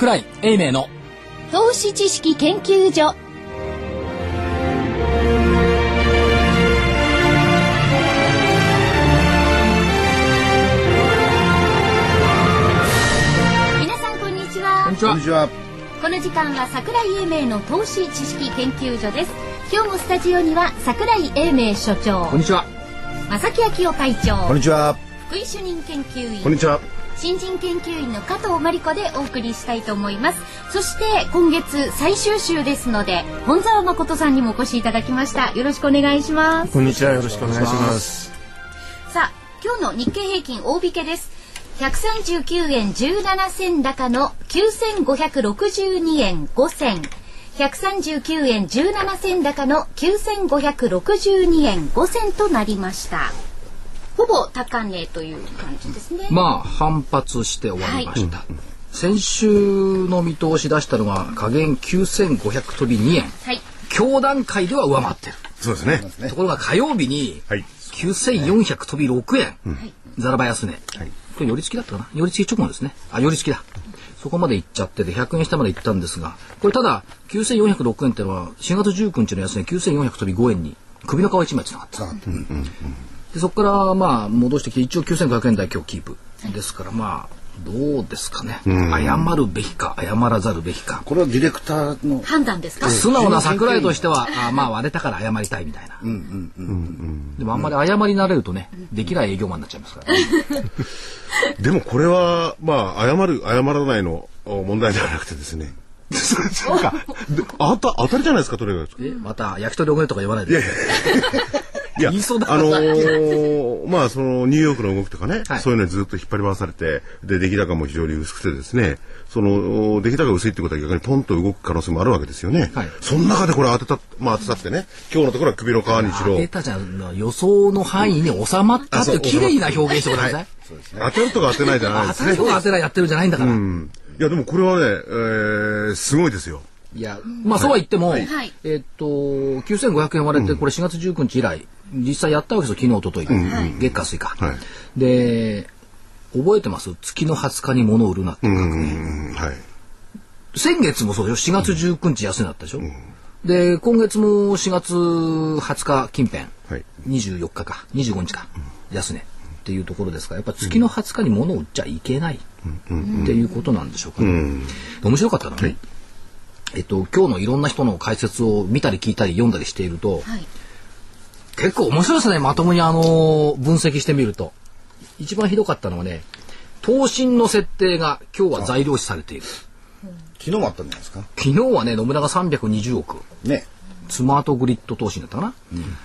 桜井英明の。投資知識研究所。皆さんこんにちは。こんにちは。こんにちは。この時間は桜井英明の投資知識研究所です。今日もスタジオには桜井英明所長。こんにちは。正木昭夫会長。こんにちは。福井主任研究員。こんにちは。新人研究員の加藤真理子でお送りしたいと思います。そして今月最終週ですので本沢誠さんにもお越しいただきました。よろしくお願いします。こんにちは。よろしくお願いします。さあ今日の日経平均大引けです。139円17銭高の9562円5銭。139円17銭高の9562円5銭となりましたほぼ高値という感じですね。まあ反発して終わりました、先週の見通し出したのが下限9500飛び2円。はい。今日段階では上回ってる。そうですね。ところが火曜日にはい。9400飛び6円、ザラバ安値、これ寄り付きだったかな？寄り付き直後ですね。あ寄り付きだ。そこまで行っちゃってて100円下まで行ったんですがこれただ9406円ってのは4月19日の安値9400飛び5円に首の皮一枚つながったでそこからまあ戻してきて一応9500円台今日キープ。ですからまあどうですかね、謝るべきか謝らざるべきか。これはディレクターの。判断ですか、素直な桜井としてはあまあ割れたから謝りたいみたいな。でもあんまり謝りになれるとねできない営業マンになっちゃいますから。ね でもこれは、まあ、謝る、謝らないのお問題ではなくてですね。なんか、であた、当たりじゃないですか、とにか？く。えまた焼き鳥おごれとか言わないでいや、あのーまあ、その、ニューヨークの動きとかね、はい。そういうのにずっと引っ張り回されて、で、出来高も非常に薄くてですね、その、出来高が薄いってことは逆にポンと動く可能性もあるわけですよね。はい。その中でこれ当てた、まあ当てたってね、今日のところは首の皮にしろ。当、てたじゃん予想の範囲に収まったっていう綺麗な表現してください。当てるとか当てないじゃないですね。当たる。とか当てないやってるんじゃないんだから、うん。いや、でもこれはね、えー、すごいですよ。いやまあそうは言っても、はい。えっと9500円割れてこれ4月19日以来実際やったわけですよ昨日一昨日、月火水か、はい。で覚えてます？月の20日に物を売るなっていう革命、うん、はい。先月もそうでしょ？4月19日安値だったでしょ、で今月も4月20日近辺、はい。24日か。25日か、安値。っていうところですか？らやっぱ月の20日に物を売っちゃいけないっていうことなんでしょうかね、で面白かったのはね、えっと、今日のいろんな人の解説を見たり聞いたり読んだりしていると、はい。結構面白いですねまともにあの分析してみると一番ひどかったのはね投信の設定が今日は材料視されている。昨日もあったんじゃないですか？昨日はね野村が320億。ね。スマートグリッド投信だったかな、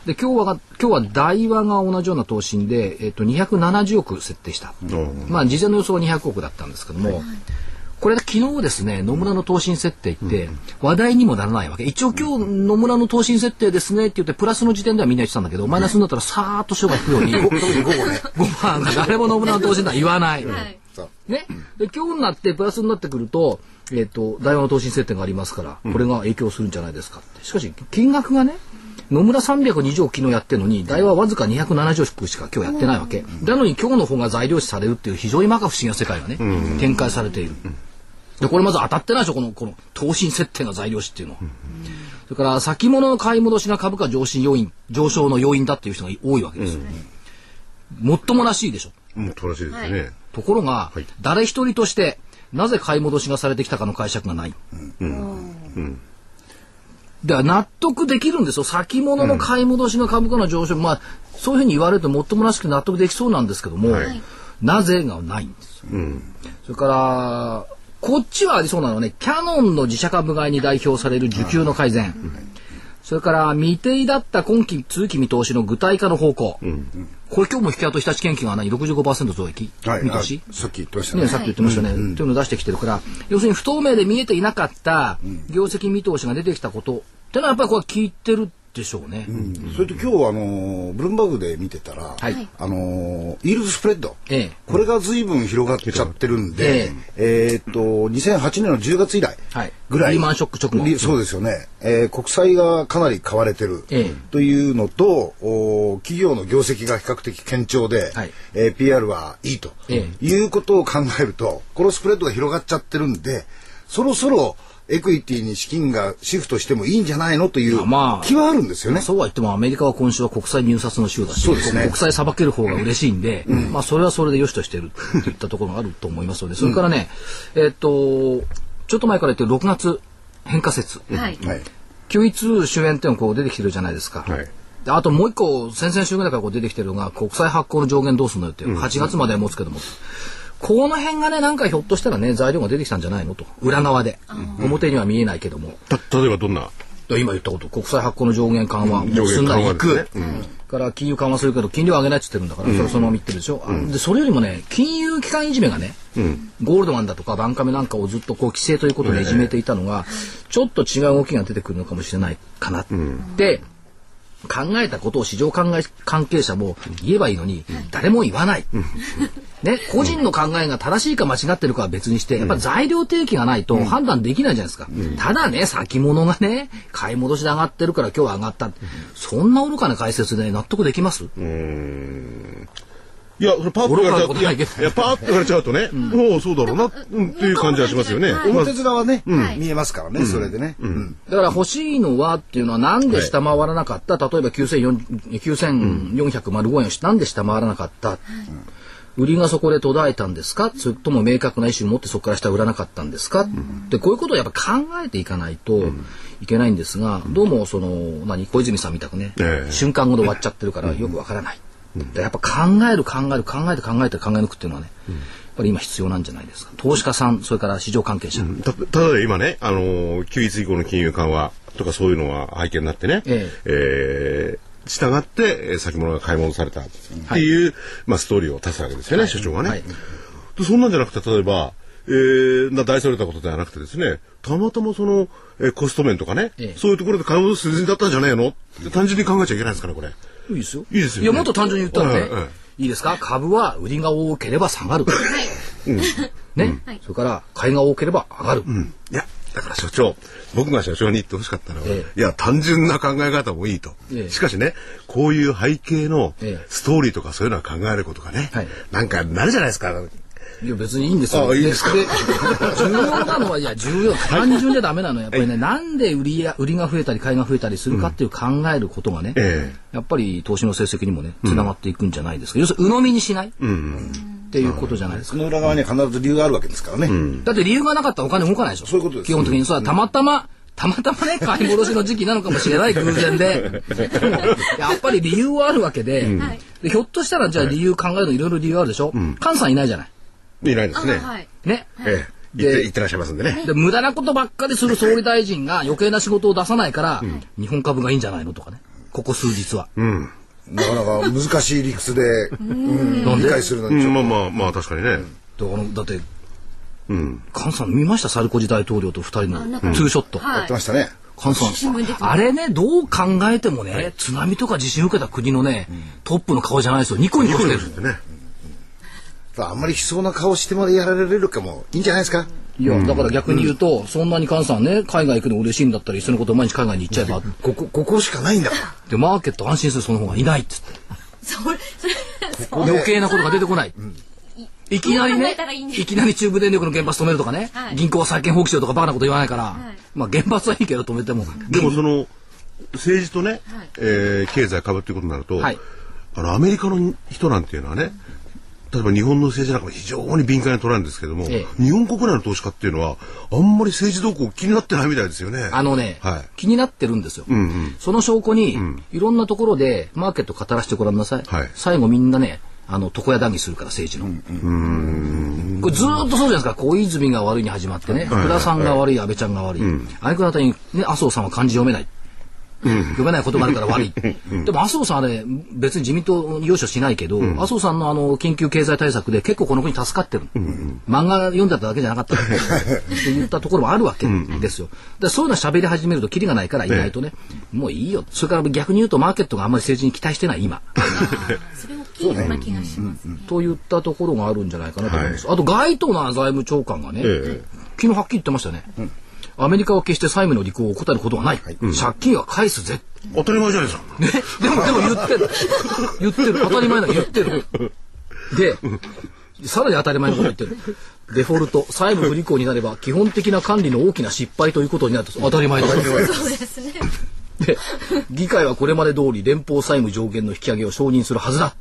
で今日はが今日は大和が同じような投信で、えっと、270億設定した、まあ事前の予想は200億だったんですけども、これ昨日ですね野村の投信設定って話題にもならないわけ。一応今日野村の投信設定ですねって言ってプラスの時点ではみんな言ってたんだけどマイナスになったらさーっと塩 が引くように特に午後ね5番が誰も野村の投信とは言わない、はい。ね、で今日になってプラスになってくると,、えっと大和の投資設定がありますから、これが影響するんじゃないですかって。しかし金額がね野村320億昨日やってるのに大和わずか270億しか今日やってないわけ、なのに今日の方が材料視されるっていう非常に摩訶不思議な世界がね、展開されている、でこれまず当たってないでしょこのこの投信設定が材料視っていうの。は、それから先物の買い戻しが株価上昇要因上昇の要因だっていう人が多いわけですよ、もっともらしいでしょ。もっとらしいですよね。ところが、はい。誰一人としてなぜ買い戻しがされてきたかの解釈がない。では納得できるんですよ。先物の買い戻しの株価の上昇、まあそういうふうに言われるともっともらしく納得できそうなんですけども、はい。なぜがないんですよ。それからこっちはありそうなのはねキャノンの自社株買いに代表される需給の改善、それから未定だった今期通期見通しの具体化の方向、これ今日も引き跡日立研究が何65%増益、はい。見通し。あさっき言ってましたね、ね。さっき言ってましたね、というのを出してきてるから要するに不透明で見えていなかった業績見通しが出てきたこと。ってのはやっぱりこれ聞いてるでしょうね。それと今日あのブルームバーグで見てたら、はい。あのイールドスプレッド、ええ。これが随分広がっちゃってるんで、えーっと2008年の10月以来はい。ぐらい、リーマンショック直後。リそうですよね、えー国債がかなり買われてるええ。というのと、お企業の業績が比較的堅調で、はい。えー PR はいいと、え。いうことを考えるとこのスプレッドが広がっちゃってるんでそろそろエクイティに資金がシフトしてもいいんじゃないのというまあ気はあるんですよね。そうは言ってもアメリカは今週は国債入札の週だし、そうですね国債さばける方が嬉しいんで、まあそれはそれで良しとしてるといったところがあると思いますので、それからね、えっと、ちょっと前から言ってる6月変化説、はい。はい。QE2 主演っていうのがこう出てきてるじゃないですか。はいであともう一個、先々週ぐらいからこう出てきてるのが、国債発行の上限どうするのよっていう、8月まで持つけども。この辺がね、なんかひょっとしたらね、材料が出てきたんじゃないのと。裏側で。表には見えないけども。た例えばどんな？今言ったこと、国債発行の上限緩和、もうすん。なりいく。上限緩和ですから金融緩和するけど、金利は上げないって言ってるんだから、それそのまま言ってるでしょ。あで、それよりもね、金融機関いじめがね、ゴールドマンだとかバンカメなんかをずっとこう規制ということでいじめていたのが、ちょっと違う動きが出てくるのかもしれないかなって、考えたことを市場考え関係者も言えばいいのに、誰も言わない。ね、個人の考えが正しいか間違ってるかは別にして、やっぱ材料提起がないと判断できないじゃないですか。ただね、先物がね、買い戻しで上がってるから今日は上がった。そんな愚かな解説で納得できます？いや、それパーッと言われちゃうと、いや、い愚かなことないけど。やパーッと言われちゃうとね、もうそうだろうな、うんっていう感じはしますよね。まあ。表面はね、はい。見えますからね、それでね。うん。だから欲しいのはっていうのはなんで下回らなかった、例えば9400 9405円をしなんで下回らなかった、売りがそこで途絶えたんですか？それとも明確な意思を持ってそこから下売らなかったんですか、でこういうことをやっぱ考えていかないといけないんですが、どうもその何小泉さんみたくね、ええ。瞬間後で終わっちゃってるからよくわからない、でやっぱ考える考える考えて考えて考え抜くっていうのはね、やっぱり今必要なんじゃないですか。投資家さんそれから市場関係者、たただ今ね、あのー、QE 以降の金融緩和とかそういうのが背景になってね、え。えー従って、えー先物が買い戻された。っていう、まあ、ストーリーを足すわけですよね、所長がね。はい。でそんなんじゃなくて、例えば、えー、な大それたことではなくてですね、たまたまその、えーコスト面とかね、ええ。そういうところで買い戻す筋だったんじゃないの？って単純に考えちゃいけないんですかね、これ。いいですよ。いいですよね。いや、もっと単純に言ったらね、はいはいいいですか？株は売りが多ければ下がる。ね、それから買いが多ければ上がる。うん。いや、だから所長、僕が所長に言ってほしかったのは、えいや、単純な考え方もいいと。ええしかしね、こういう背景のええストーリーとかそういうのは考えることがね、はいなんかなるじゃないですか。いや、別にいいんですよ。あいいですか？で重要なのは、いや、重要、単純じゃダメなのは、やっぱりね、なんで売りや、売りが増えたり買いが増えたりするかっていう考えることがね、ええやっぱり投資の成績にもね、つながっていくんじゃないですか。要するに、鵜呑みにしない、っていうことじゃないですか。その裏側には必ず理由があるわけですからね。だって理由がなかったらお金動かないでしょ。そういうことです基本的に。それはたまたま、たまたまね、買い戻しの時期なのかもしれない偶然で。やっぱり理由はあるわけで、でひょっとしたらじゃあ理由考えるのいろいろ理由あるでしょ。菅さんいないじゃない。いないですね。はい。ね。ええ言って、言ってらっしゃいますんでね。で、無駄なことばっかりする総理大臣が余計な仕事を出さないから、日本株がいいんじゃないのとかね。ここ数日は。うん。なかなか難しい理屈で、うん理解するのうにちょっん、まあまあ、まあ確かにね。だからだって、うん。菅さん見ました？サルコジ大統領と二人のツーショット。とやってましたね。菅さん、あれね、どう考えてもね、津波とか地震受けた国のね、トップの顔じゃないですよ。ニコニコしてる。ね。あんまり悲壮な顔してまでやられるかもいいんじゃないですか？いや、だから逆に言うと、そんなに菅さんね、海外行くの嬉しいんだったら、一緒のこと毎日海外に行っちゃえば、ここ、ここしかないんだか で、マーケット安心するその方がいないっつって。それ、それ、ら。余計なことが出てこない。いきなりねいきなり中部電力の原発止めるとかね、はい銀行は債権放棄しようとかバカなこと言わないから、いまあ原発はいいけど止めても。でもその、政治とね、はいえー経済株っていうことになると、はいあの、アメリカの人なんていうのはね、例えば日本の政治なんかも非常に敏感に捉えるんですけども、え日本国内の投資家っていうのは、あんまり政治動向気になってないみたいですよね。あのね、はい気になってるんですよ。うんうん。その証拠に、いろんなところでマーケット語らせてごらんなさい。はい最後みんなね、あの、床屋談義するから政治の。これずーっとそうじゃないですか。小泉が悪いに始まってね、福田さんが悪い、安倍ちゃんが悪い。相方に、ね、麻生さんは漢字読めない。読めないことがあるから悪い。でも麻生さんはね、別に自民党に要所しないけど、麻生さんのあの、緊急経済対策で結構この国助かってる。漫画読んでただけじゃなかったって言ったところもあるわけですよ。でそういうの喋り始めるとキリがないからいないとね、もういいよ。それから逆に言うとマーケットがあんまり政治に期待してない今。それ大きいような気がします。といったところがあるんじゃないかなと思います。あと、街頭の財務長官がね、え昨日はっきり言ってましたね。アメリカは決して債務の履行を怠ることはない。借金は返すぜ。当たり前じゃないですか。ね、でも、でも言ってる。言ってる。当たり前だ。言ってる。で、さらに当たり前のこと言ってる。デフォルト、債務不履行になれば、基本的な管理の大きな失敗ということになると、当たり前です。そうですね。で、議会はこれまで通り連邦債務上限の引き上げを承認するはずだ。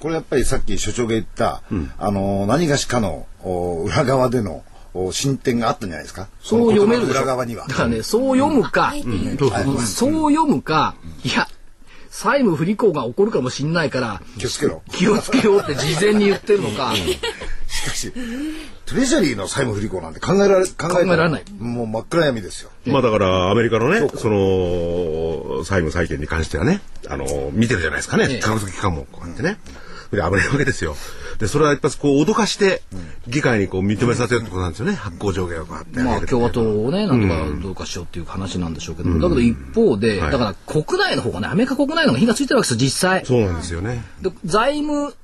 これやっぱりさっき所長が言った、あの何がしかのお裏側でのお進展があったんじゃないですか？そう読める。裏側にはだ。からね、そう読むか、うんそう読むか、いや、債務不履行が起こるかもしんないから、気をつけろ。気をつけようって事前に言ってるのか、しかし、トレジャリーの債務不履行なんて考えられ、考考えられないもう真っ暗闇ですよ。まあだからアメリカのね、その債務債権に関してはね、あの見てるじゃないですかね、ええ科学的機関もこうやってね。で危ないわけですよ。でそれは一発こう脅かして議会にこう認めさせるってことなんですよね。発行上限をこうやって。まあ共和党をね、なんとかどうかしようっていう話なんでしょうけど、だけど一方で、はいだから国内の方がね、アメリカ国内の方が火がついてるわけですよ、実際。そうなんですよね。で財務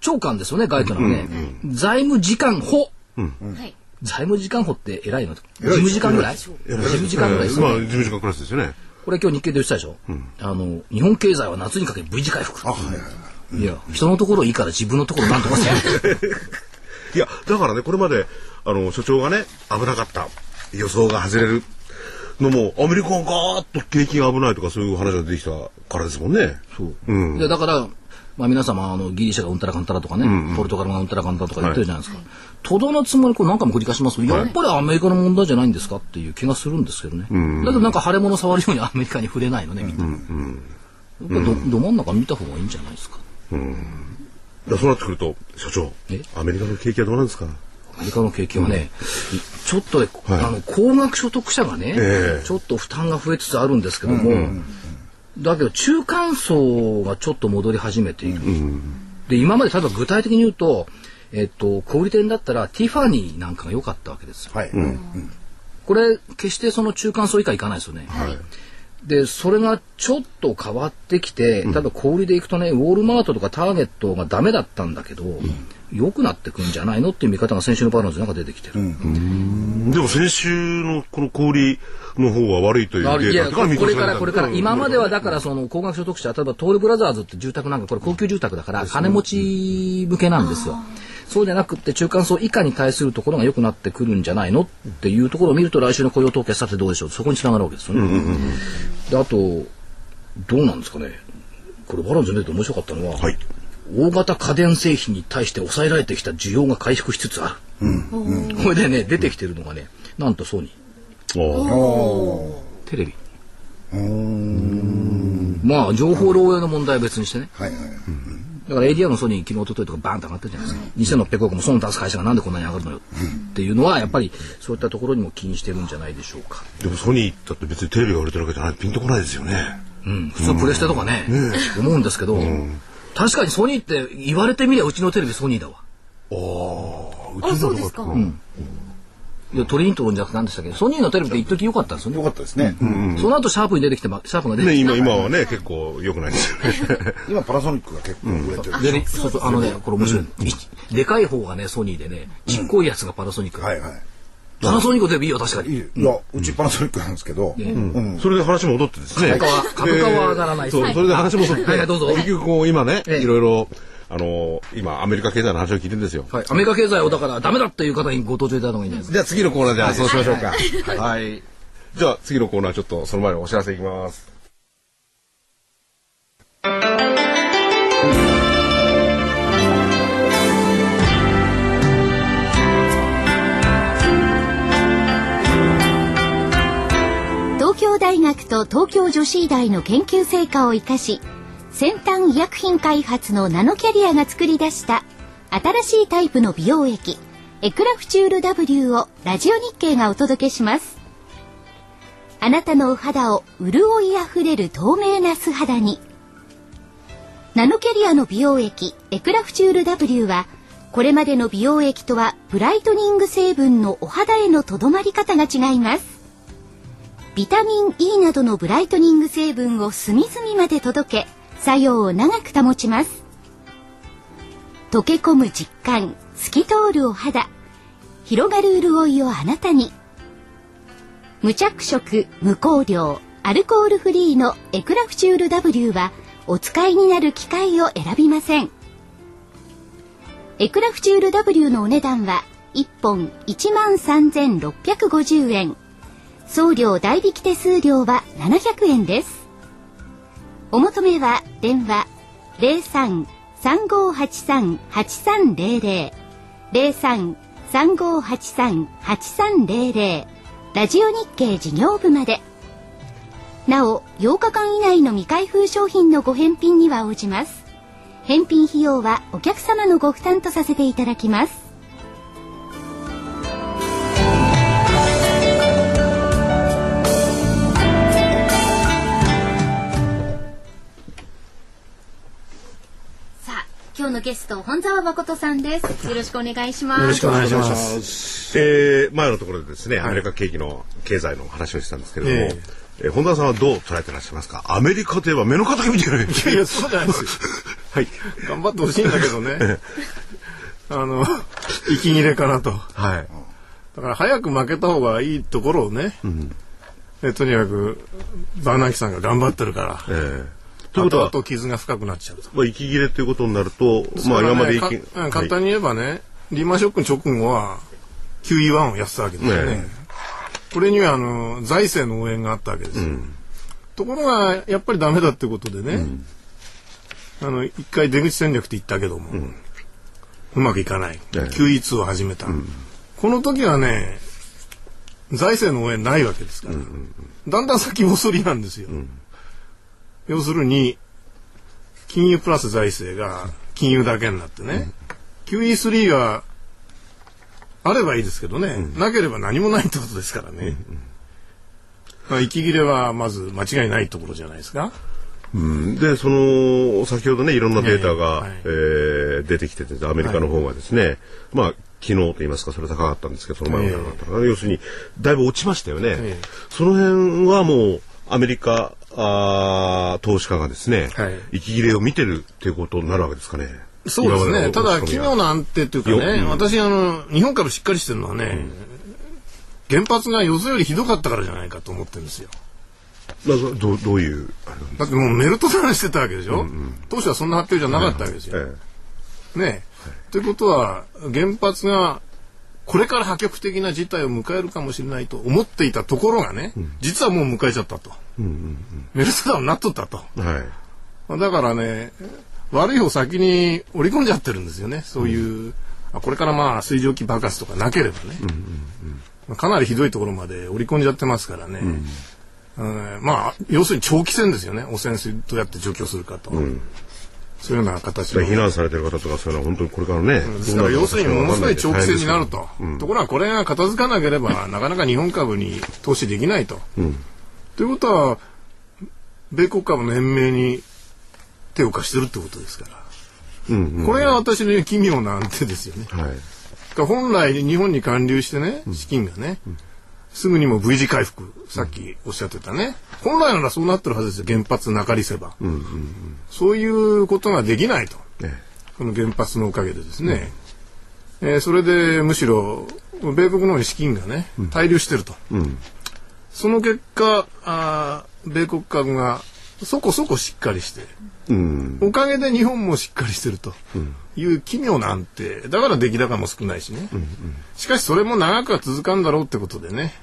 長官ですよね、外貨のね。財務次官補。はい。財務次官補って偉いの？事務次官ぐらい？事務次官ぐらいですよね。まあ事務次官クラスですよね。これ今日日経で言ってたでしょ、あの、日本経済は夏にかけ V 字回復。いや、人のところいいから自分のところなんとかせよ。いやだからねこれまであの所長がね危なかった予想が外れるのもアメリカがガーッと景気が危ないとかそういう話が出てきたからですもんね。そう。うんでだから、まあ皆様、あの、ギリシャがうんたらかんたらとかね、ポルトガルがうんたらかんたらとか言ってるじゃないですか。とどのつもりこう何回も繰り返しますけど、やっぱりアメリカの問題じゃないんですかっていう気がするんですけどね。だけどなんか腫れ物触るようにアメリカに触れないのね、みんな。やっぱりどど真ん中見た方がいいんじゃないですか。だからそうなってくると所長え？アメリカの景気はどうなんですか？アメリカの景気はね、ちょっとね、はい。あの高額所得者がね、ええ。ちょっと負担が増えつつあるんですけども、だけど中間層がちょっと戻り始めている。で今まで例えば具体的に言うと、えっと、小売店だったらティファニーなんかが良かったわけですよ。はい。これ決してその中間層以下いかないですよね。でそれがちょっと変わってきて、例えば小売で行くとねウォールマートとかターゲットがダメだったんだけど、良くなってくんじゃないのっていう見方が先週のバランスなんか出てきてる。でも先週のこの小売の方は悪いというデあいやータとか見これからこれから。今まではだからその高額所得者例えばトールブラザーズって住宅なんかこれ高級住宅だから金持ち向けなんですよ。そうじゃなくって中間層以下に対するところが良くなってくるんじゃないのっていうところを見ると来週の雇用統計さてどうでしょうそこにつながるわけですよね。であとどうなんですかねこれバランス見ると面白かったのは、はい大型家電製品に対して抑えられてきた需要が回復しつつある。これでね出てきてるのがねなんとソニー。あテレビ。まあ情報漏洩の問題は別にしてね。はいはい。だから ADR のソニー昨日一昨日とかバーンと上がってるじゃないですか。2600億も損出す会社がなんでこんなに上がるのよっていうのはやっぱりそういったところにも気にしてるんじゃないでしょうか。でもソニーだって別にテレビが売れてるわけじゃないピンとこないですよね。うん、普通プレステとかね、思うんですけど、確かにソニーって言われてみりゃうちのテレビソニーだわ。あ、そうですか。でトリニトロンじゃなくて何でしたっけ？ソニーのテレビって一時良かったんですよね。よかったですね。その後シャープに出てきて、まシャープが出てねきて。今今はね結構良くないですよね。今パナソニックが結構売れてる。でね、そうそう、あのね、これ面白い。いでかい方がね、ソニーでね、ちっこいやつがパナソニック。はいはい。パナソニックでいいよ、確かに。いいいや、うちパナソニックなんですけど、うんそれで話戻ってですね。株価は株価は上がらないそう、それで話戻って。はいはいどうぞ結局こう今ね、ええいろいろ、あの、今アメリカ経済の話を聞いてるんですよ。はい。アメリカ経済をだからダメだっていう方にご登場いただいた方がいいんじゃないですじゃあ次のコーナーじゃあそうしましょうか。はい。じゃあ次のコーナーちょっとその前にお知らせいきます。東京大学と東京女子医大の研究成果を生かし先端医薬品開発のナノキャリアが作り出した新しいタイプの美容液エクラフチュール W をラジオ日経がお届けします。あなたのお肌を潤いあふれる透明な素肌に。ナノキャリアの美容液エクラフチュール W はこれまでの美容液とはブライトニング成分のお肌へのとどまり方が違います。ビタミン E などのブライトニング成分を隅々まで届け作用を長く保ちます溶け込む実感透き通るお肌広がる潤いをあなたに無着色無香料アルコールフリーのエクラフチュール W はお使いになる機械を選びませんエクラフチュール W のお値段は1本1万3650円。送料代引き手数料は700円です。お求めは電話03-3583-8300 03-3583-8300ラジオ日経事業部まで。なお、8日間以内の未開封商品のご返品には応じます。返品費用はお客様のご負担とさせていただきます。今日のゲスト本沢誠さんです。よろしくお願いします。よろしくお願いします。えー、前のところでですね、アメリカ景気の経済の話をしたんですけれども、えー、えー、本田さんはどう捉えてらっしゃいますか？アメリカといえば目の敵みたいな。いやいやそうじゃないですよ。はい。頑張ってほしいんだけどね。あの息切れかなと。はい。だから早く負けた方がいいところをね。うん、えとにかくバーナーキさんが頑張ってるから。えーということは、と傷が深くなっちゃうと。まあ、息切れということになると、まあ、今まで息、簡単に言えばね、はい、リーマンショック直後は、QE1 をやってたわけですよね。ねこれには、あの、財政の応援があったわけですよ。うん、ところが、やっぱりダメだってことでね、うん、あの、一回出口戦略って言ったけども、うん、うまくいかない。QE2 を始めた。この時はね、財政の応援ないわけですから、だんだん先細りなんですよ。要するに、金融プラス財政が金融だけになってね、うん、QE3 があればいいですけどね、うん、なければ何もないってことですからね。うんうん、まあ、息切れはまず間違いないところじゃないですか。うん、で、その、先ほどね、いろんなデータが、えーはい、えー、出てきてて、アメリカの方がですね、はい、まあ、昨日と言いますか、それ高かったんですけど、その前も高かったから、えー、要するに、だいぶ落ちましたよね。えー、その辺はもう、アメリカあ投資家がですね、はい、息切れを見てるっていうことになるわけですかね。そうですね。ただ、企業の安定というかね、うん、私、あの、日本株しっかりしてるのはね、うん、原発が予想よりひどかったからじゃないかと思ってるんですよ。どどどういうだってもうメルトダウンしてたわけでしょ、うんうん、当初はそんな発表じゃなかったわけですよ。ええ、ねえ。と、はい、いうことは原発がこれから破局的な事態を迎えるかもしれないと思っていたところがね、うん、実はもう迎えちゃったと、うんうんうん、メルトダウンになっとったと、はい、だからね悪い方先に織り込んじゃってるんですよね。そういう、うん、これからまあ水蒸気爆発とかなければね、うんうんうん、かなりひどいところまで織り込んじゃってますからね、うん、まあ要するに長期戦ですよね。汚染水どうやって除去するかと。そういうような形で避難されてる方とかそういうのは本当にこれからね、うん、ですから要するにものすごい長期戦になると、うん、ところがこれが片付かなければなかなか日本株に投資できないと。うん、ということは米国株の延命に手を貸してるってことですから、うんうん、これが私の奇妙な手ですよね。はい、本来日本に還流してね資金がね、うんすぐにも V 字回復、さっきおっしゃってたね。本来ならそうなってるはずですよ、原発なかりせば。うんうんうん、そういうことができないと。ね、この原発のおかげでですね。うん、えー、それでむしろ、米国の資金がね、滞留してると。うん、その結果あ、米国株がそこそこしっかりして、うん、おかげで日本もしっかりしてると。いう奇妙な安定。だから出来高も少ないしね、うんうん、しかしそれも長くは続かんだろうってことでね、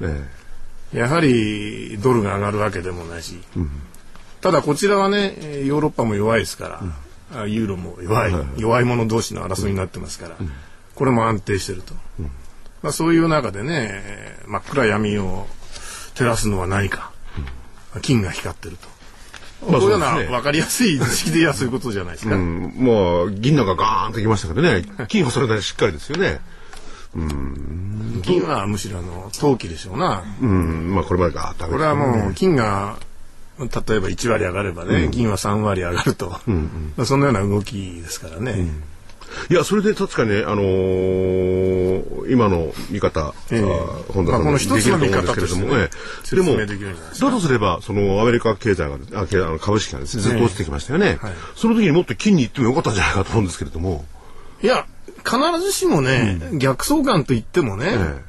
やはりドルが上がるわけでもないし、うん、ただこちらはねヨーロッパも弱いですから、うん、ユーロも弱い、弱い者同士の争いになってますから、これも安定してると、まあ、そういう中でね真っ暗闇を照らすのは何か、金が光ってると。まあ、そういうような分かりやすい図式でやそういうことじゃないですか。うん、まあ銀なんかガーンときましたけどね。金はそれなりしっかりですよね。うん、金はむしろあの陶器でしょうな。うん、まあこれまでがこれはもう金が例えば1割上がればね、うん、銀は3割上がると、うんうん、まあ、そのような動きですからね。うんいや、それで確かにね、あのー、今の見方、えー、本田さんの一つの見方ですけれども、ね、でも、だとすれば、そのアメリカ経済が、あの株式がですね、ずっと落ちてきましたよね、はい、その時にもっと金に行ってもよかったんじゃないかと思うんですけれども。いや、必ずしもね、うん、逆相関と言ってもね、えー、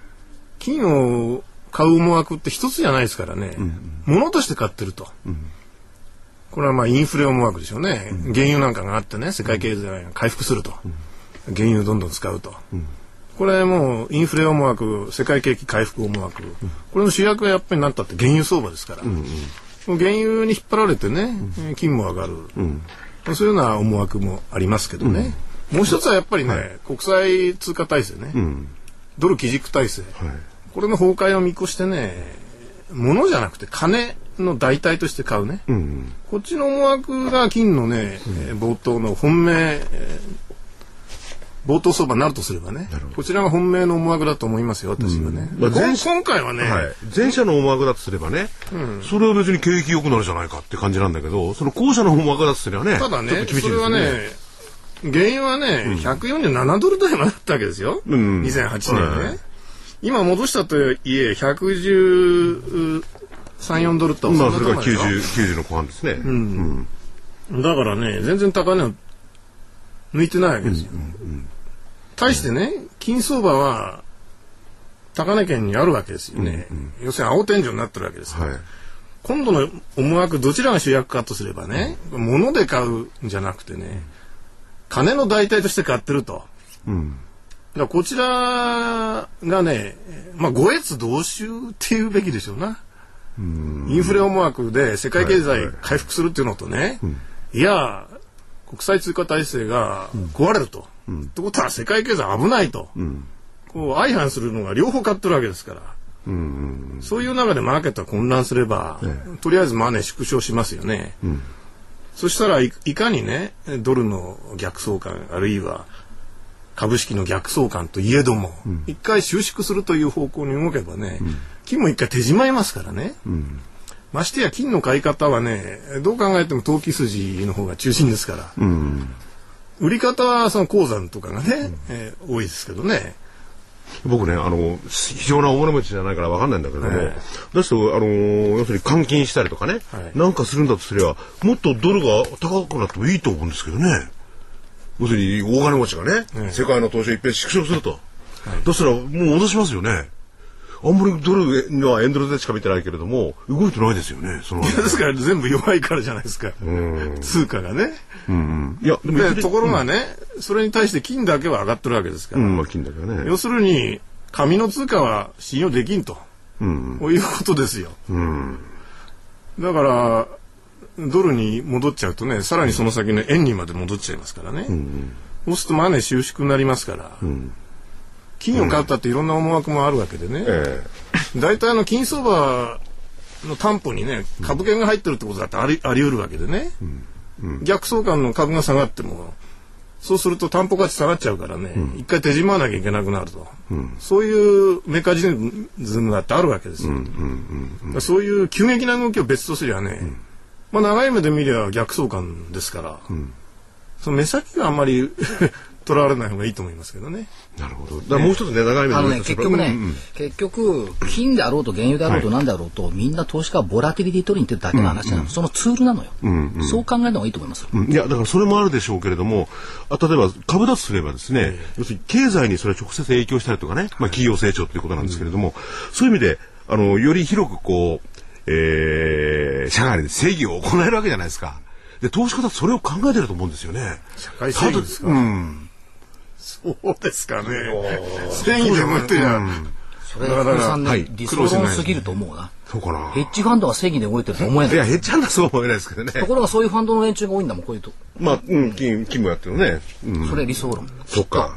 金を買う思惑って一つじゃないですからね、うん、物として買ってると。うんこれはまあインフレ思惑でしょうね、うん、原油なんかがあってね世界経済が回復すると、原油をどんどん使うと。これもうインフレ思惑、世界景気回復思惑、これの主役がやっぱりなったって原油相場ですから。もう原油に引っ張られてね、金も上がる。そういうような思惑もありますけどね。もう一つはやっぱりね、はい、国際通貨体制ね、うん、ドル基軸体制、はい、これの崩壊を見越してね、物じゃなくて金の代替として買うね、うん、こっちの思惑が金のね、うん、冒頭の本命、えー、冒頭相場になるとすればね、こちらが本命の思惑だと思いますよ、私はね。うん。まあ、今回はね、はい、前者の思惑だとすればね、うん、それは別に景気良くなるじゃないかって感じなんだけど、その後者の思惑だとすればね、ただね、ね。それはね、原因はね、うん、147ドル台まであったわけですよ。うん、2008年ね。今戻したとはいえ、113、4ドルと。まあ、それが90、90の後半ですね。うん。だからね、全然高値を抜いてないわけですよ。対してね、金相場は、高値圏にあるわけですよね。要するに青天井になってるわけですから。はい今度の思惑どちらが主役かとすればね、物で買うんじゃなくてね、金の代替として買ってると。うん、だこちらがね、まあ、五越同州っていうべきでしょうな。インフレ思惑で世界経済回復するっていうのとね、はいはい、いや、国際通貨体制が壊れると。うん、ってことは世界経済危ないと。うん、こう相反するのが両方買ってるわけですから。うんそういう中でマーケットが混乱すれば、とりあえずマネー縮小しますよね。うんそしたらいかにねドルの逆相関あるいは株式の逆相関といえども、うん、一回収縮するという方向に動けばね、うん、金も一回手締まいますからね、うん、ましてや金の買い方はねどう考えても投機筋の方が中心ですから、売り方はその鉱山とかがね、えー、多いですけどね。僕ね、あの、非常な大金持ちじゃないからわかんないんだけども、えー、だと、あの、要するに換金したりとかね、はい、なんかするんだとすれば、もっとドルが高くなってもいいと思うんですけどね。要するに大金持ちがね、えー、世界の投資を一遍縮小すると。はい、だしたら、もう戻しますよね。あんまりドルにはエンドルでしか見てないけれども、動いてないですよね、その。ですから全部弱いからじゃないですか。通貨がね。うん、いや、でもところがね、それに対して金だけは上がってるわけですから。うん、まあ金だけはね。要するに、紙の通貨は信用できんと。うん。こういうことですよ。うん。だから、ドルに戻っちゃうとね、さらにその先の円にまで戻っちゃいますからね。うん、そうするとマネー収縮になりますから。うん。金を買ったっていろんな思惑もあるわけでね、大体、あの金相場の担保にね株券が入ってるってことだってありあり得るわけでね、逆相関の株が下がってもそうすると担保価値下がっちゃうからね、うん、一回手締まわなきゃいけなくなると、うん、そういうメカニズムだってあるわけですよ、そういう急激な動きを別とすりゃね、うん、まあ長い目で見りゃ逆相関ですから、その目先があんまり とらわれない方がいいと思いますけどね。なるほど。だからもう一つね、長い目であのね、結局ね、うんうん、結局、金であろうと原油であろうと何であろうと、はい、みんな投資家はボラティリティ取りに行ってるだけの話なの、うんうん、そのツールなのよ、うんうん。そう考えた方がいいと思います、うん、いや、だからそれもあるでしょうけれども、あ例えば株だとすればですね、要するに経済にそれ直接影響したりとかね、まあ企業成長ということなんですけれども、そういう意味で、あの、より広くこう、えー、社会で正義を行えるわけじゃないですか。で、投資家はそれを考えてると思うんですよね。社会正義ですか？うん。そうですかね。正義でもってや。それは、さんね、理想論すぎると思うな。そうかな。ヘッジファンドは正義で動いてると思えない。いや、ヘッジファンドはそう思えないですけどね。ところがそういうファンドの連中が多いんだもん、こういうと。まあ、うん、金、金もやってるね。それ理想論。そっか。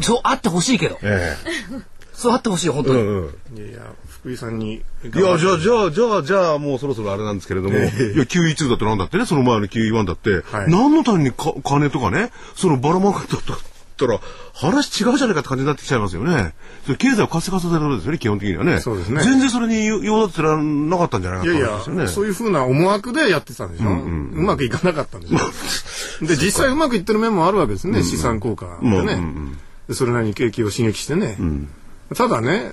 そうあってほしいけど。ええ。そうあってほしい、本当に。いやいや、福井さんに。いや、じゃあ、じゃあ、じゃあ、じゃあ、もうそろそろあれなんですけれども、いや、912だってなんだってね、その前の921だって、何のためにか金とかね、そのばらまかったと。ったら話違うじゃないかって感じになってきちゃいますよね。それ経済を活性化させるんですよね、基本的にはね。そうですね。全然それに用立てらなかったんじゃないかとね。いやいや、そういうふうな思惑でやってたんでしょ？うんうまくいかなかったんでしょ？で、実際うまくいってる面もあるわけですね、資産効果でね。それなりに景気を刺激してね。うん、ただね、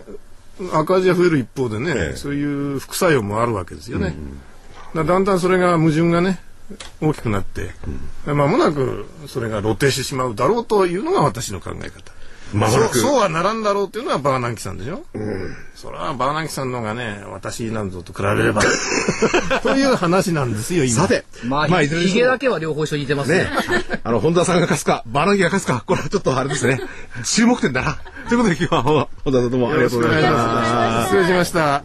赤字が増える一方でね、ええ、そういう副作用もあるわけですよね。うんうん、だんだんそれが矛盾がね、大きくなって、うん、間もなくそれが露呈してしまうだろうというのが私の考え方。まもなく。そうはならんだろうというのはバーナンキさんでしょ、うん、それはバーナキさんのがね、私なんぞと比べれば。という話なんですよ、今。さて、まあ、いずれにヒゲだけは両方一緒に似てますね。ね、あの、本田さんが勝つか、バーナギが勝つか、これはちょっとあれですね。注目点だな。ということで今日は本田さんどうもありがとうございま失礼しました。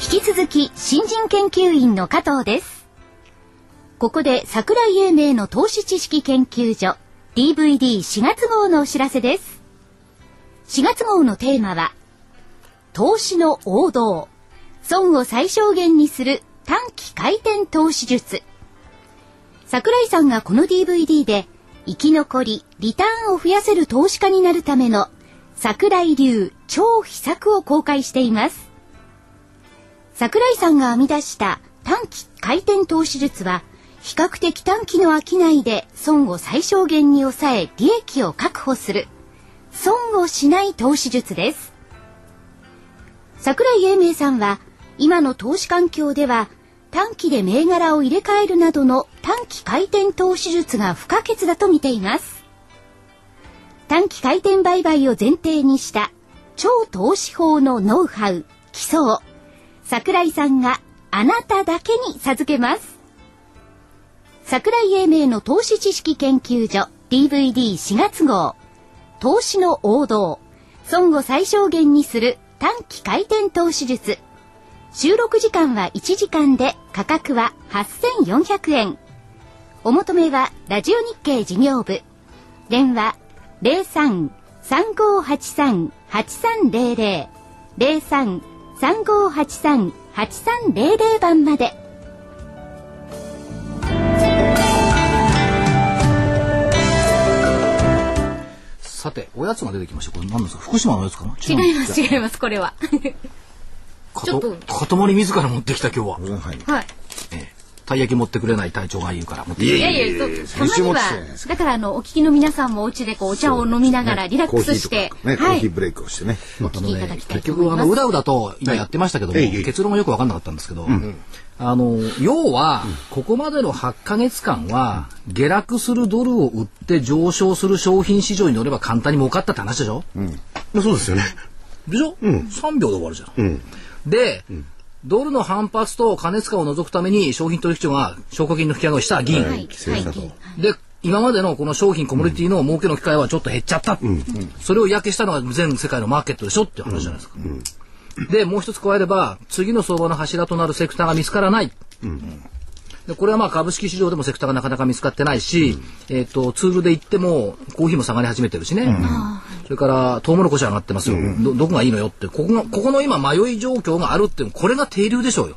引き続き新人研究員の加藤です。ここで桜井英明の投資知識研究所 DVD4 月号のお知らせです。4月号のテーマは投資の王道。損を最小限にする短期回転投資術。桜井さんがこの DVD で生き残りリターンを増やせる投資家になるための桜井流超秘策を公開しています。桜井さんが編み出した短期回転投資術は比較的短期の商いで損を最小限に抑え利益を確保する。損をしない投資術です。桜井英明さんは今の投資環境では短期で銘柄を入れ替えるなどの短期回転投資術が不可欠だと見ています。短期回転売買を前提にした超投資法のノウハウ基礎を桜井さんがあなただけに授けます。桜井英明の投資知識研究所 DVD4 月号。投資の王道。損を最小限にする短期回転投資術。収録時間は1時間で価格は8400円。お求めはラジオ日経事業部。電話03-3583-8300 03-3583-8300番まで。さて、おやつが出てきました。これ何ですか？福島のおやつかな？違います違いますこれは。かちょっとと塊自ら持ってきた今日は。はい。はい。ええ。たい焼き持ってくれない隊長が言うから持ってきた。いやいや、そうたまには、だからあの、お聞きの皆さんもお家でこう、お茶を飲みながらリラックスして、ね、コはい。ーヒー、ブレイクをしてね。お聞きいただきたい結と思います。局あのうだうだと今やってましたけども、ええ。結論がよく分かんなかったんですけど、あの要はここまでの8ヶ月間は下落するドルを売って上昇する商品市場に乗れば簡単に儲かったって話でしょ、まあそうですよね。でしょ、3秒で終わるじゃん。で、ドルの反発と過熱感を除くために商品取引所が証拠金の引き上げをした銀、はい、はい、で今までのこの商品コモディティの儲けの機会はちょっと減っちゃった、それを嫌気したのが全世界のマーケットでしょってい。う話じゃないですか、でもう一つ加えれば次の相場の柱となるセクターが見つからない、でこれはまあ株式市場でもセクターがなかなか見つかってないし、えっ、とツールで言ってもコーヒーも下がり始めてるしね、それからトウモロコシ上がってますよ、どどこがいいのよって。ここがここの今迷い状況があるっていうこれが定流でしょうよ、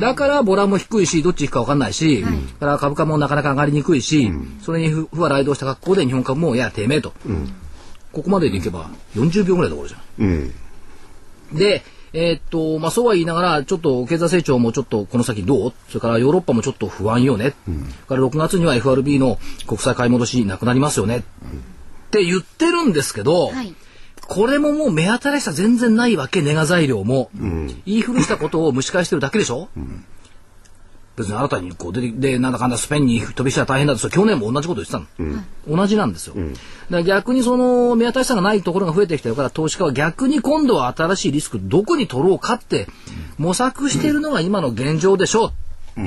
だからボラも低いしどっち行くか分かんないし、だから株価もなかなか上がりにくいし、それに不不和雷動した格好で日本株もいやてめえと、ここまででいけば40秒ぐらいで終わるじゃん。うん。で、えーっと、まあ、そうは言いながら、ちょっと経済成長もちょっとこの先どう？それからヨーロッパもちょっと不安よね？それから6月には FRB の国債買い戻しなくなりますよね？って言ってるんですけど、はい。これももう目新しさ全然ないわけ、ネガ材料も。言い古したことを蒸し返してるだけでしょ、別に新たにこう出てでなんだかんだスペインに飛びしたら大変だと去年も同じこと言ってたの、同じなんですよ、だから逆にその目新しさがないところが増えてきてるから投資家は逆に今度は新しいリスクどこに取ろうかって模索しているのが今の現状でしょ。う、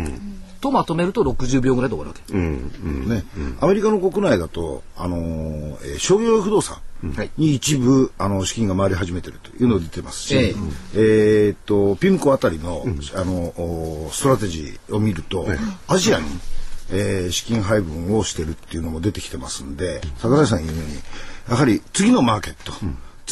とまとめると60秒ぐらいで終わるわけ、ね、アメリカの国内だと、あのーえー商業不動産はい。に一部、あの資金が回り始めてるというのが出てますし、ええ。ーっとピムコあたりの,、あのおストラテジーを見ると、アジアに、えー資金配分をしてるっていうのも出てきてますんで桜井さん言うようにやはり次のマーケット、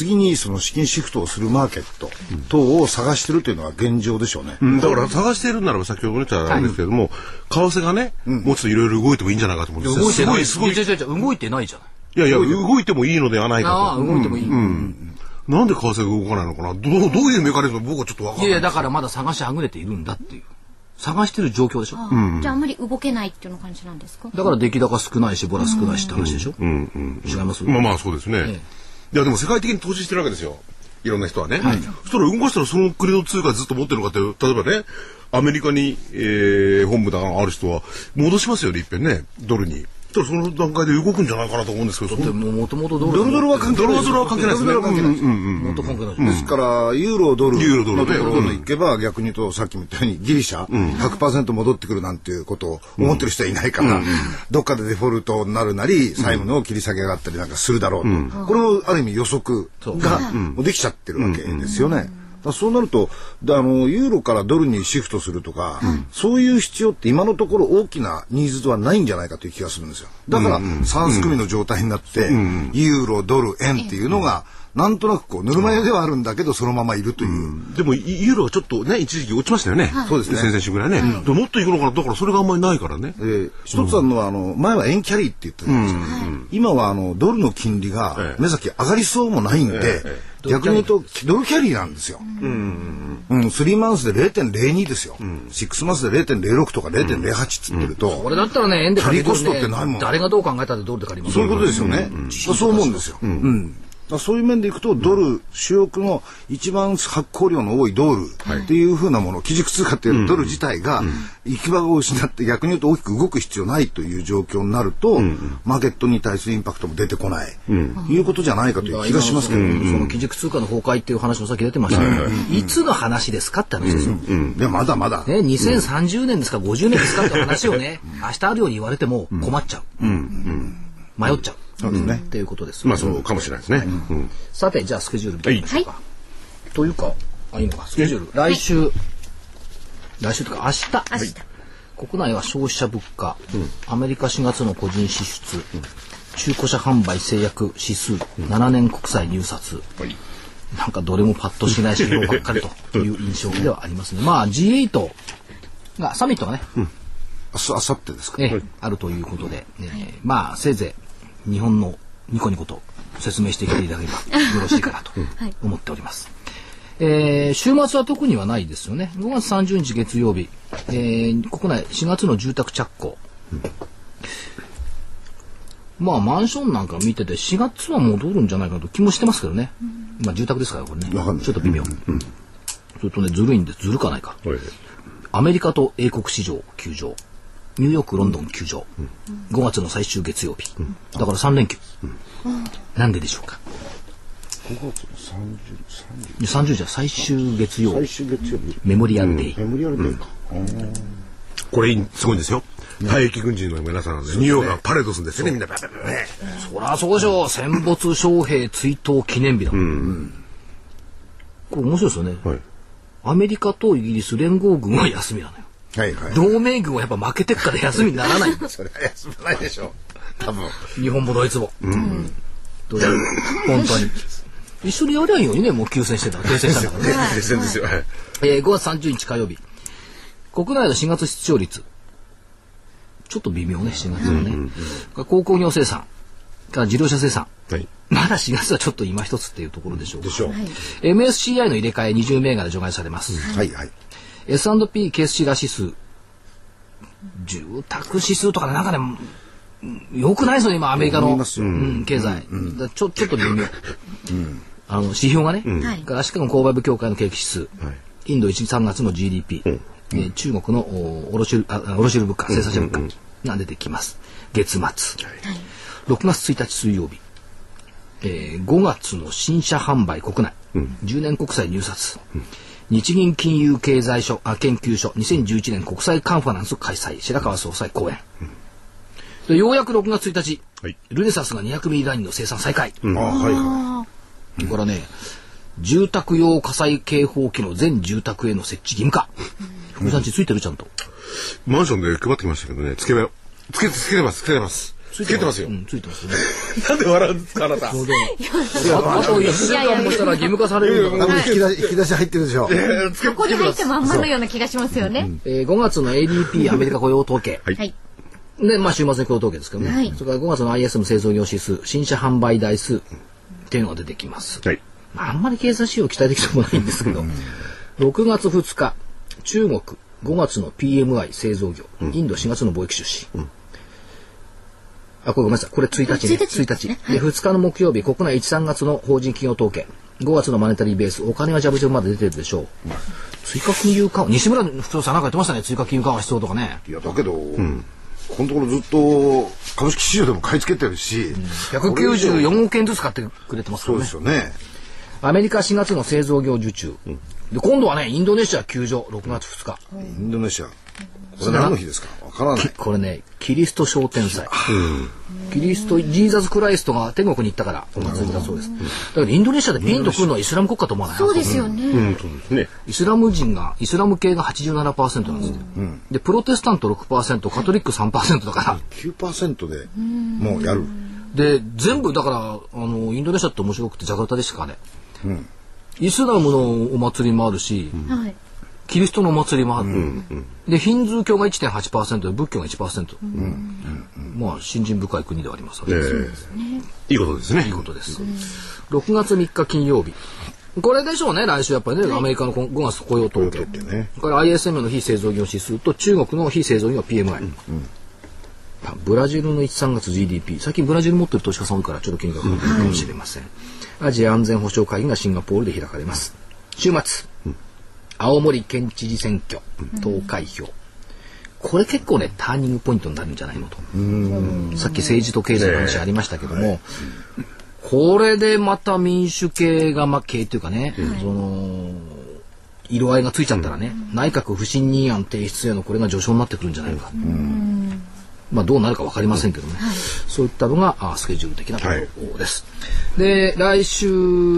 次にその資金シフトをするマーケット等を探してるというのが現状でしょうね。だから探しているならば先ほど言ったらあれですけれども、為替がね、もうちょっといろいろ動いてもいいんじゃないかと思うんですよ。動いてないすごい、動いてないじゃない。やいや、動いてもいいのではないああかと。動いてもいい、なんで為替が動かないのかな？どう、どういうメカニズム僕はちょっとわかんない。いやいやだからまだ探しはぐれているんだっていう。探してる状況でしょ、じゃああんまり動けないっていうような感じなんですか？だから出来高少ないしボラ少ないしって話でしょ、違います、まあまあそうですね。えいやでも世界的に投資してるわけですよ。いろんな人はね。そしたら動かしたらその国の通貨ずっと持ってるのかって、例えばね、アメリカに、えー、本部がある人は戻しますよね、いっぺんね、ドルに。その段階で動くんじゃないかなと思うんですけど、でももともとドルドルドルは関係ないドルドルは関係ないですね。ドルドルは関係ないですもっと関係ないですねですから、ユーロ、ドルユーロドルのところに行けば、逆に言うと、さっきも言ったように、ギリシャ、100%戻ってくるなんていうことを思ってる人はいないから、どっかでデフォルトになるなり、債務の切り下げがあったりなんかするだろうと。これもある意味予測ができちゃってるわけですよね。そうなるとであのユーロからドルにシフトするとか、そういう必要って今のところ大きなニーズはないんじゃないかという気がするんですよ。だから三すくみの状態になって、ユーロドル円っていうのが、なんとなくこうぬるま湯ではあるんだけどそのままいるという、でも、イユーロはちょっとね、一時期落ちましたよね。そうですね。先々週ぐらいね。でもっといくのかな。だからそれがあんまりないからね。えー一つあるのは、あの前は円キャリーって言ってたんですよ、今はあのドルの金利がええ。目先上がりそうもないんで、ええ逆に言うとドルキャリーなんですよ。うん、3マンスで0.02ですよ。6マンスで0.06とか0.08っつってると、これだったらね、円で借りコストってないもん誰がどう考えたってドルで借ります？そういうことですよね。そう思うんですよ。うんそういう面でいくと、ドル、主力の一番発行量の多いドルっていうふうなもの、基軸通貨っていうドル自体が行き場を失って逆に言うと大きく動く必要ないという状況になると、マーケットに対するインパクトも出てこない、いうことじゃないかという気がしますけど、その基軸通貨の崩壊っていう話もさっき出てましたけど、いつの話ですかって話ですよ。でまだまだ、ね、2030年ですか50年ですかって話をね、明日あるように言われても困っちゃう。迷っちゃう。そうですね。っていうことです。まあそうかもしれないですね。うん。さて、じゃあスケジュール見てみましょうか。というか、あ、いいのか、スケジュール。来週、来週というか明日。明日。国内は消費者物価、アメリカ4月の個人支出、中古車販売制約指数、7年国債入札。なんかどれもパッとしない指標 ばっかりという印象ではありますね。まあ G8 が、サミットがね、明日、明後日ですか？ええあるということで、えーまあせいぜい日本のニコニコと説明してきていただければ よろしいかなと思っております。えー週末は特にはないですよね。5月30日月曜日、えー国内4月の住宅着工。まあマンションなんか見てて4月は戻るんじゃないかと気もしてますけどね。まあ住宅ですからこれね。ちょっと微妙。それとね、ずるいんで、ずるかないか。はいアメリカと英国市場休場ニューヨークロンドン休場、5月の最終月曜日、だから3連休、なんででしょうか？5月の30、30じゃ最終月曜最日終月曜日、メモリアルデイ、メモリアルデー。か。これすごいんですよ。退役軍人の皆さんで、ニューヨークがパレードするんですよ。ね、みんな。バババババそりゃそうでしょう。戦没将兵追悼記念日だもん、これ面白いですよね、はい。アメリカとイギリス連合軍は休みなのよはいはい。同盟軍はやっぱ負けてっから休みにならない それは休まないでしょう。多分。日本もドイツも。どうだろう本当に。一緒にやりゃいいようにね、もう休戦してたら、停戦したんだからね。ですですよ。はいえー5月30日火曜日。国内の4月出張率。ちょっと微妙ね、4月はね。鉱工業生産。から自動車生産。はい。まだ4月はちょっと今一つっていうところでしょうか。でしょう。MSCI の入れ替え20銘柄除外されます。はいはい。S&P ケースシラ指数。住宅指数とかねなんかね、うんよくないですよね、今、アメリカの、うん、経済。だちょちょっと微妙。あの、指標がね、はい。からシカゴ購買部協会の景気指数、インド1、3月の GDP、えー中国のお卸売あ卸売物価、生産者物価が出てきます。月末。6月1日水曜日。えー5月の新車販売国内、10年国債入札、日銀金融経済所あ研究所2011年国際カンファレンス開催白川総裁講演、でようやく6月1日、はい。ルネサスが200ミリラインの生産再開、ああ、はいはそれからね住宅用火災警報器の全住宅への設置義務化。福井さんちついてるちゃんと。マンションで配ってきましたけどね、つけば、つけて、つけてます、つけてます。つけてますよ。う。んついてますよね。なんで笑うんですか、あなた。あとあと1週間もしたら義務化されるんだい。か引き出し、引き出し入ってるでしょ。そこに入ったまんまのような気がしますよね。えー5月の ADP アメリカ雇用統計、はい。はい。で、まあ、週末の雇用統計ですけどね、はい。それから5月の ISM 製造業指数新車販売台数っていうのが出てきます、はい。まあ、あんまり経済指標期待できてもないんですけど、6月2日中国5月の PMI 製造業、インド4月の貿易収支、あ、これごめんなさい。これ1日ね。1日1日。で、2日の木曜日、国内1、3月の法人企業統計。5月のマネタリーベース、お金はジャブジャブまで出てるでしょう。追加金融緩和、西村副長さんなんか言ってましたね。追加金融緩和必要とかね。いやだけど、このところずっと株式市場でも買い付けてるし、194億円ずつ買ってくれてますかそうらね。ですよね。アメリカ4月の製造業受注。で、今度はね、インドネシア休場、6月2日。インドネシア。これ何の日ですか？わからない。これね、キリスト商店祭。キリスト、ジーザス・クライストが天国に行ったから、お祭りだそうです。だけど、インドネシアでピンとくるのはイスラム国家と思わない？そうですよね。うん、そうですね。イスラム人が、イスラム系が87%なんですよ。で、プロテスタント6%、カトリック3%だから。9%でもうやる。で、全部、だから、あの、インドネシアって面白くて、ジャカルタでしかね。イスラムのお祭りもあるし、はい。キリストのお祭りもある。で、ヒンズー教が1.8%で、仏教が1%。まあ、信心深い国ではありますよね。ええいいことですね。いいことです。6月3日金曜日。これでしょうね、来週やっぱりね、アメリカの5月雇用統計。ってね。これ ISM の非製造業指数と中国の非製造業 PMI。あブラジルの1、3月 GDP。最近ブラジル持ってる投資家さん多いからちょっと気にかかるかもしれません。アジア安全保障会議がシンガポールで開かれます。週末。青森県知事選挙。投開票。これ結構ね、ターニングポイントになるんじゃないのと。さっき政治と経済の話ありましたけども、これでまた民主系が、まあ、系というかね、その、色合いがついちゃったらね、内閣不信任案提出へのこれが序章になってくるんじゃないか。まあどうなるかわかりませんけどね。そういったのがあスケジュール的なところです。で、来週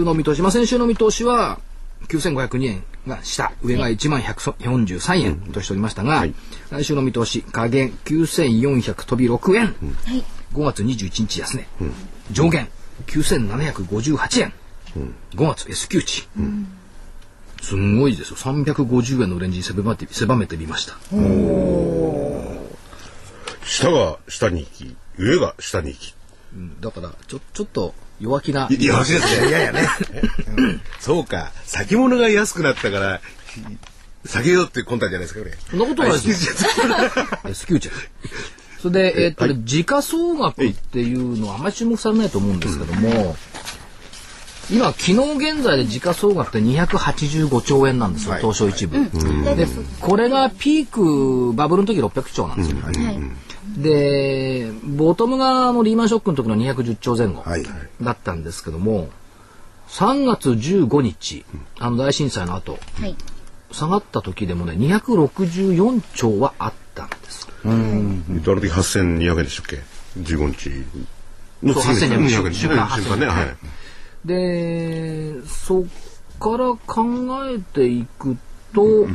の見通し、まあ先週の見通しは9502円が下、上が1万143円としておりましたが、来週の見通し、下限9400飛び6円。はい。5月21日安値、上限9758円、5月 S q 値、すんごいですよ。350円のレンジに狭めて狭めてみました。下が下に行き、上が下に行き。だからちょちょっと弱気ないいや、欲しいですね。いやいやね。そうか。先物が安くなったから、下げようって魂胆じゃないですか、これ。そんなことないですよ S q 値それで、えっと、時価総額っていうのはあまり注目されないと思うんですけども、今、昨日現在で時価総額って285兆円なんですよ、東証一部。で、これがピーク、バブルの時600兆なんですよ。はい。で、ボトムがあのリーマンショックの時の210兆前後はいだったんですけども、3月15日、あの大震災の後、はい。下がった時でもね、264兆はあったんです。あの時8200円でしたっけ ?15 日のそう次の日8200 200週間週間ね。はい。で、そっから考えていくと、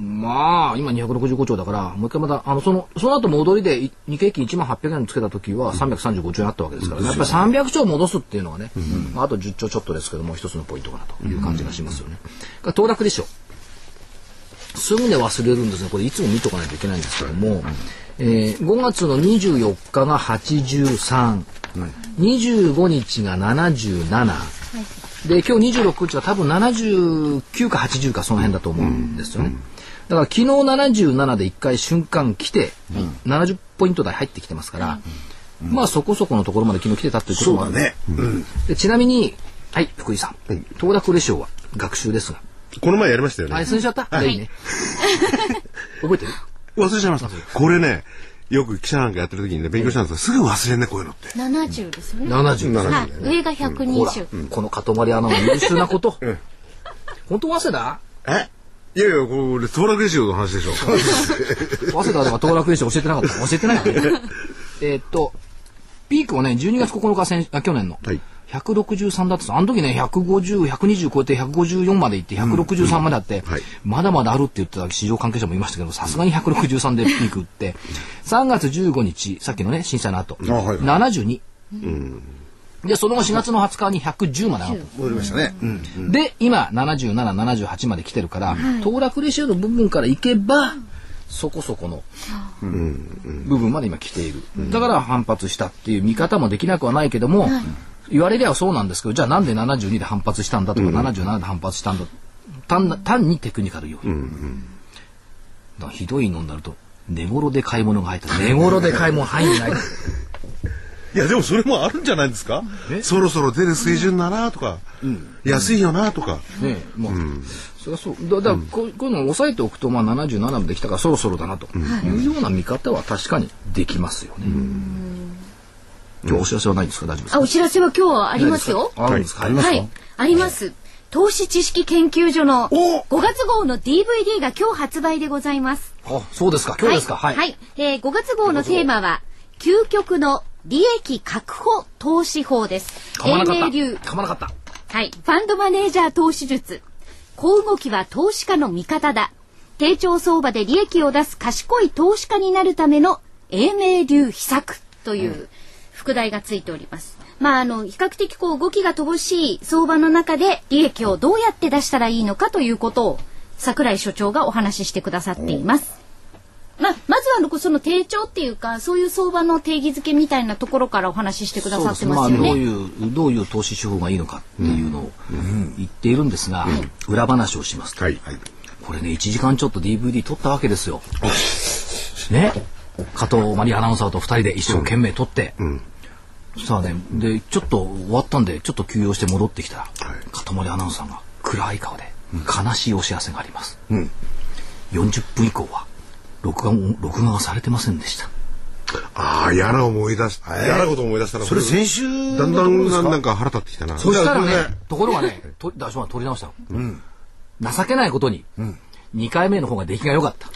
まあ、今265兆だから、もう一回また、あの、その、その後戻りでい日経平均1万800円つけた時は335兆円あったわけですから、ね、やっぱり300兆戻すっていうのはね、まあ、あと10兆ちょっとですけども、一つのポイントかなという感じがしますよね。が騰落でしょすぐで忘れるんですね。これいつも見とかないといけないんですけども、えー5月の24日が83、25日が77、で、今日26日は多分79か80かその辺だと思うんですよね。だから昨日77で一回瞬間来て、70ポイント台入ってきてますから、まあそこそこのところまで昨日来てたっていうこともある。そうだね。うん。でちなみに、はい、福井さん、騰落レシオは学習ですが。この前やりましたよあ、ね。忘れちゃった、はい、いいね。覚えてる？忘れちゃいました。これね、よく記者なんかやってる時にね、勉強したんですすぐ忘れんね、こういうのって。70ですよね。?70。はい。上がほら120。、この塊穴の優秀なこと。本当早稲田え？いやいや、これ、騰落レシオの話でしょ。早稲田では騰落レシオ教えてなかった。教えてないよね。えーっと、ピークはね、12月9日先あ去年の。はい。163だったあの時ね、150、120超えて154まで行って163まであって、はい。まだまだあるって言ってた市場関係者もいましたけど、さすがに163でピーク打って、3月15日、さっきのね、震災の後、あはいはい。72。で、その後4月の20日に110まで上がった。戻りましたね。うん。で、今、77、78まで来てるから、騰落レシオの部分からいけば、そこそこの部分まで今来ている。だから反発したっていう見方もできなくはないけども、言われりゃそうなんですけど、じゃあなんで72で反発したんだとか、77で反発したんだ。単な単にテクニカル要因。だからひどいのになると、寝頃で買い物が入った。寝頃で買い物入んない。いやでもそれもあるんじゃないですか？そろそろ出る水準だなとか、安いよなとか、ねまあ、そりゃそう。だだからこうこういうのを押さえておくと、まあ、77まで来たからそろそろだなというような見方は確かにできますよね。今日お知らせはないですか大丈夫ですあ、かお知らせは今日はありますよ。あるんですか、はい、あります。投資知識研究所の5月号の DVD が今日発売でございます。あそうですか。今日ですか？はい。はい、はい。えー5月号のテーマは、究極の利益確保投資法です。噛まなかっ英明流た噛まなかったはい。ファンドマネージャー投資術。小動きは投資家の味方だ。低調相場で利益を出す賢い投資家になるための英明流秘策という副題がついております。まあ、あの、比較的こう動きが乏しい相場の中で利益をどうやって出したらいいのかということを桜井所長がお話ししてくださっています。まあ、まずはあのその低調っていうかそういう相場の定義づけみたいなところからお話ししてくださってますよまあ、どうね。いうどういう投資手法がいいのかっていうのを言っているんですが、裏話をしますと、はい。これね1時間ちょっと DVD 撮ったわけですよ。ね。加藤マリアナウンサーと2人で一生懸命撮って、そしたらねでちょっと終わったんでちょっと休養して戻ってきたら、加藤マリアナウンサーが暗い顔で悲しいお知らせがあります。40分以降は録画も録画がされてませんでした。ああ嫌な思い出し嫌なこと思い出したらそれ先週だんだんなんか腹立ってきたな。そしたらねね、ところがね、とダッシュマン取り直したの。情けないことに、2回目の方が出来が良かった。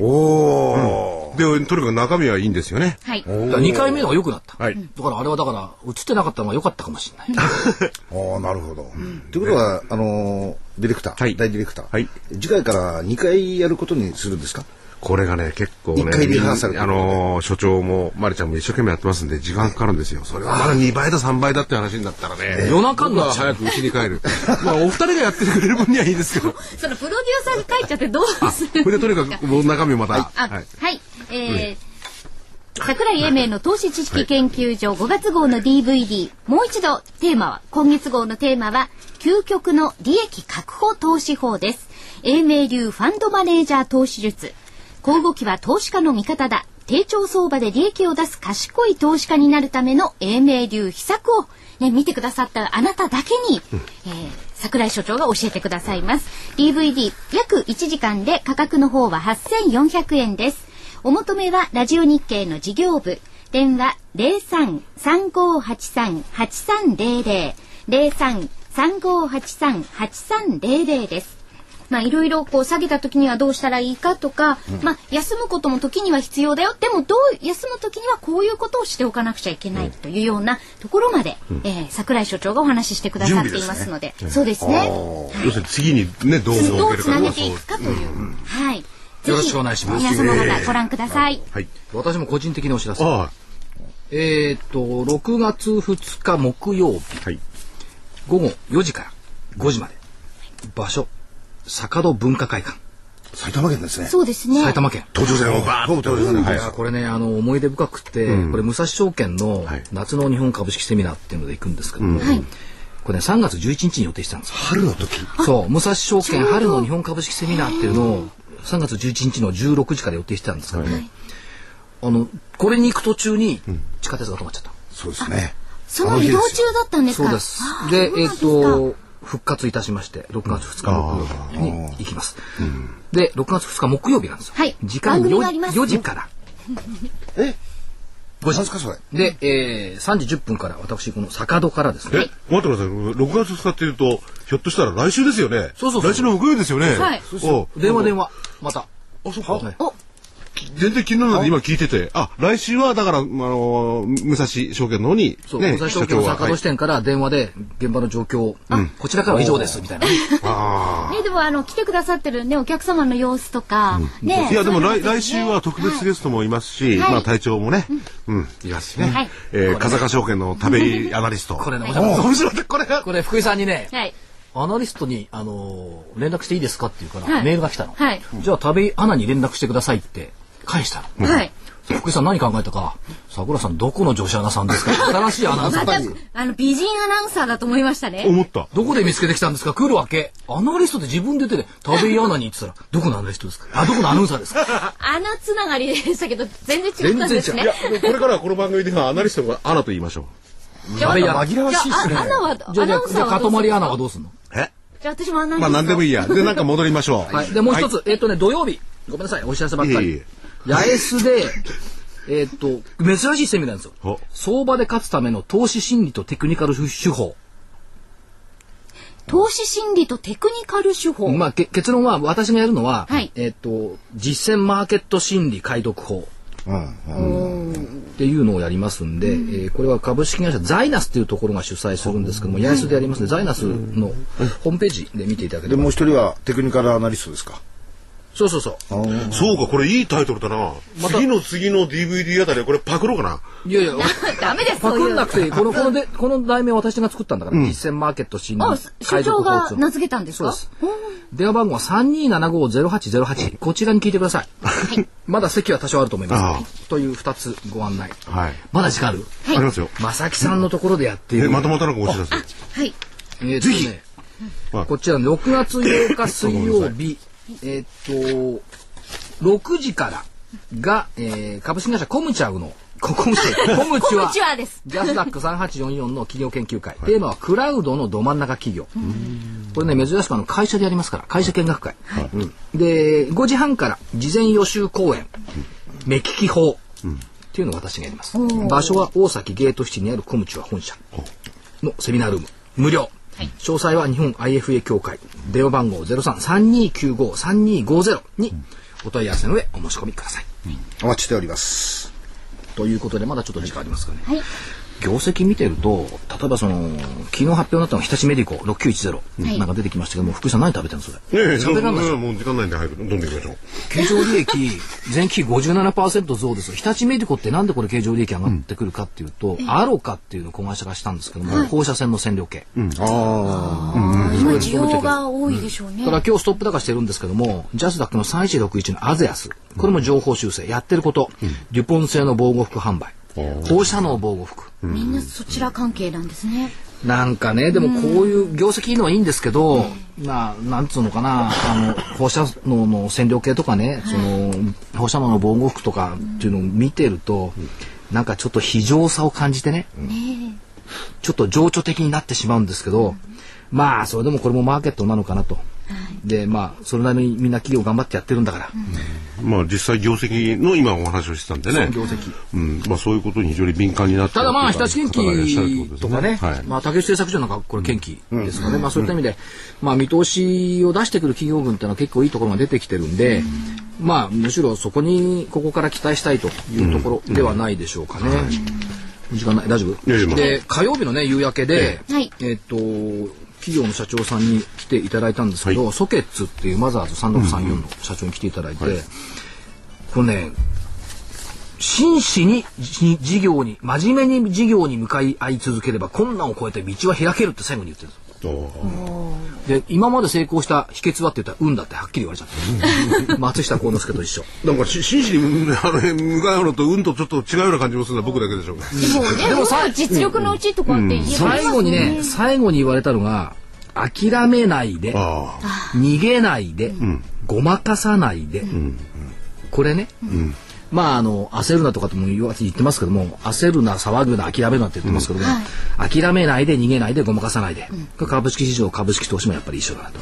おおでとにかく中身はいいんですよね。はい。だから2回目の方が良くなった。はい。だからあれはだから、映ってなかったのが良かったかもしれない。ああなるほど。ということはあのーディレクターはい。大ディレクター。はい。次回から2回やることにするんですか？これがね結構ね一回リハーサルあのー所長もまりちゃんも一生懸命やってますんで時間かかるんですよ。それは。まだ2倍だ3倍だって話になったらね。夜中に早く家に帰る。まあお二人がやってくれる分にはいいですけど。そのプロデューサーが書いちゃってどうする？これでとにかくもう中身をまた。あ、はい。はい。えー、桜井英明の投資知識研究所5月号の DVD、もう一度テーマは、今月号のテーマは、究極の利益確保投資法です。英明流ファンドマネージャー投資術。小動きは投資家の味方だ。低調相場で利益を出す賢い投資家になるための英明流秘策を、ね、見てくださったあなただけに、えー桜井所長が教えてくださいます。DVD 約1時間で価格の方は8400円です。お求めはラジオ日経の事業部。電話03-3583-8300。03-3583-8300です。まあいろいろこう下げた時にはどうしたらいいかとか、まあ休むことも時には必要だよ。でもどう休む時にはこういうことをしておかなくちゃいけないというようなところまで、えー桜井所長がお話ししてくださっていますので、そうですね。要するに次にねどう設どうつなげていくかという。はい。ぜひよろしくお願いします皆様方ご覧ください。はい私も個人的にお知らせ。あえーっと、6月2日木曜日、あはい午後4時から5時まで。場所、坂戸文化会館、埼玉県ですね。そうですね。埼玉県。東上線をバーッと東上線でい。やこれねあの思い出深くて、これ武蔵証券のはい。夏の日本株式セミナーっていうので行くんですけども、はい。これね3月11日に予定してたんですよ。春の時。そう。武蔵証券春の日本株式セミナーっていうのを3月11日の16時から予定してたんですけどね、あのこれに行く途中に地下鉄が止まっちゃった、そうですね。その移動中だったんですか？そうです。あ。で、えっ、そうなんですか。と、復活いたしまして、6月2日木曜日に行きます。で、6月2日木曜日なんですよ。はい。時間番組 4, があります。4時から。え？5時。何ですかそれ？で、えー、3時10分から、私、この坂戸からですえ？ね。待ってください。6月2日っていうとひょっとしたら来週ですよね。そうそうそう。来週の木曜日ですよね。はい。お電話電話、また。あそうか。ねお、全然気にならないで今聞いてて。あ来週はだからあの武蔵証券の方にそう、ね武蔵証券の坂戸支店から電話で現場の状況を、こちらからは以上です、みたいな。あ ね、でもあの、来てくださってるね、お客様の様子とか、ね。いやでも来来週は特別ゲストもいますし、はい。まあ隊長もね、うん、いますしね。はい。えー、風賀証券の食べアナリスト。これね、お面白い。これ。が。これ、福井さんにね、はい。アナリストに、あのー連絡していいですかって言うから、はい。メールが来たの。はい。じゃあ、食べアナに連絡してくださいって返したの。はい。福井さん何考えたか。桜さん、どこの女子アナさんですか 新しいアナウンサー。また、あの、美人アナウンサーだと思いましたね。思った。どこで見つけてきたんですか来るわけ。アナリストって自分で言ってて、田部井アナに言ってたら、どこのアナリストですかあ、どこのアナウンサーですか アナつながりでしたけど、全然違ったんですねこれからはこの番組ではアナリストがアナと言いましょじゃあ、田部井アナ。紛らわしいですねじゃあ、あアナは、アナウンサーはどううすんの？う。え？じゃあ、私もアナウンサー。まあ何でもいいや。で、なんか戻りましょう。はい。で、もう一つ、えっとね、土曜日。ごめんなさい、お知らせばっかりいえいえ。八重洲で、えっと、珍しいセミナーなんですよお。相場で勝つための投資心理とテクニカル手法。投資心理とテクニカル手法。まあ、け結論は、私がやるのは、はいえっと、実践マーケット心理解読法。うんうんっていうのをやりますんで、えーこれは株式会社ザイナスっていうところが主催するんですけども、八重洲でやりますので、ザイナスのホームページで見ていただければ。でもう一人はテクニカルアナリストですか？そうそうそう。そうか、これいいタイトルだな。また次の次の DVD あたりはこれパクろうかな。いやいや、ダメです、パ。クんなくていい。この、こので、この題名は私が作ったんだから、実践マーケット心理あ、所長が名付けたんですか？そうです。電話番号は3275-0808。こちらに聞いてください。まだ席は多少あると思いあます。という二つご案内。はい。まだ時間ある？ありますよ。まさきさんのところでやっていえ、る。またまたなんかお知らせ。はい。えーとね、はいこちら6月8日水曜日、えーっと、6時からが、えー株式会社コムチャウの、ココムチャウ、コムチュアです。ジャスダック3844の企業研究会。テーマはクラウドのど真ん中企業。これね、珍しくあの会社でやりますから、会社見学会。うんで、5時半から事前予習講演、目利き法。っていうのを私がやります。場所は大崎ゲートシティにあるコムチュア本社のセミナールーム。無料。詳細は日本 IFA 協会。電話番号03-3295-3250にお問い合わせの上お申し込みください。お待ちしておりますということで、まだちょっと時間ありますかね。はい。業績見てると、例えばその、昨日発表になったのが日立メディコ6910、なんか出てきましたけども、福井さん何食べてるのそれ？ねえ、喋らないもうもう時間ないんで早くどんどん行きましょう。経常利益、前期比57%増ですよ。日立メディコってなんでこれ経常利益上がってくるかっていうと、アロカっていうのを子会社がしたんですけども、放射線の線量計。あ今、需要が多いでしょうねた。だ今日ストップ高してるんですけども、ジャスダックの3161のアゼアス。これも情報修正。やってること。デュポン製の防護服販売。放射能防護服。みんなそちら関係なんですね。なんかね、でもこういう業績いいのはいいんですけど、まあ、なんつうのかな、あの、放射能の線量計とかね、その、放射能の防護服とかっていうのを見てると、なんかちょっと非常さを感じてね、ちょっと情緒的になってしまうんですけど、まあ、それでもこれもマーケットなのかなと。で、まあ、それなりにみんな企業頑張ってやってるんだから、まあ実際業績の今お話をしてたんでね。業績。うん。まあそういうことに非常に敏感になってただまあ、日立建方がいらっしゃるって機ことかね、はい。まあ、竹内製作所なんかこれ建機ですかね、まあそういった意味で、まあ見通しを出してくる企業群っていうのは結構いいところが出てきてるんで、まあむしろそこにここから期待したいというところではないでしょうかね。時間ない。大丈夫？で火曜日のね夕焼けで、はい。えっと企業の社長さんに来ていただいたんですけど、ソケッツっていうマザーズ3634の社長に来ていただいて、これね真摯にじ事業に真面目に事業に向かい合い続ければ困難を超えて道は開けるって最後に言ってるんですよで今まで成功した秘訣はって言ったら運だってはっきり言われちゃって松下幸之助と一緒。なんかし真摯にあの向かうのと運とちょっと違うような感じもするのは僕だけでしょうか。でもね、でもさ、実力のうちとかって言えば最後にね最後に言われたのが諦めないであ逃げないで、ごまかさないで、これね、まああの焦るなとかとも言わ言ってますけども焦るな騒ぐな諦めるなって言ってますけども、諦めないで逃げないでごまかさないで、これ株式市場株式投資もやっぱり一緒だなと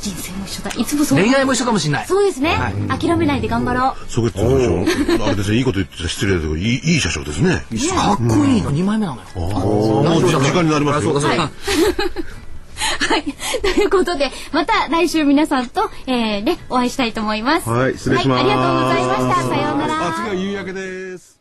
人生も一緒だ。いつもそう。恋愛も一緒かもしれないそうですね。諦めないで頑張ろう。あ。そこってあれですね、いいこと言って失礼だけど、いいいい社長ですね。かっこいいの2枚目なのよ、もう時間になりますよ。はい。ということで、また来週皆さんと、えー、ね、お会いしたいと思います。はい失礼しますはい、ありがとうございました。さようなら。あ、次は夕焼けです。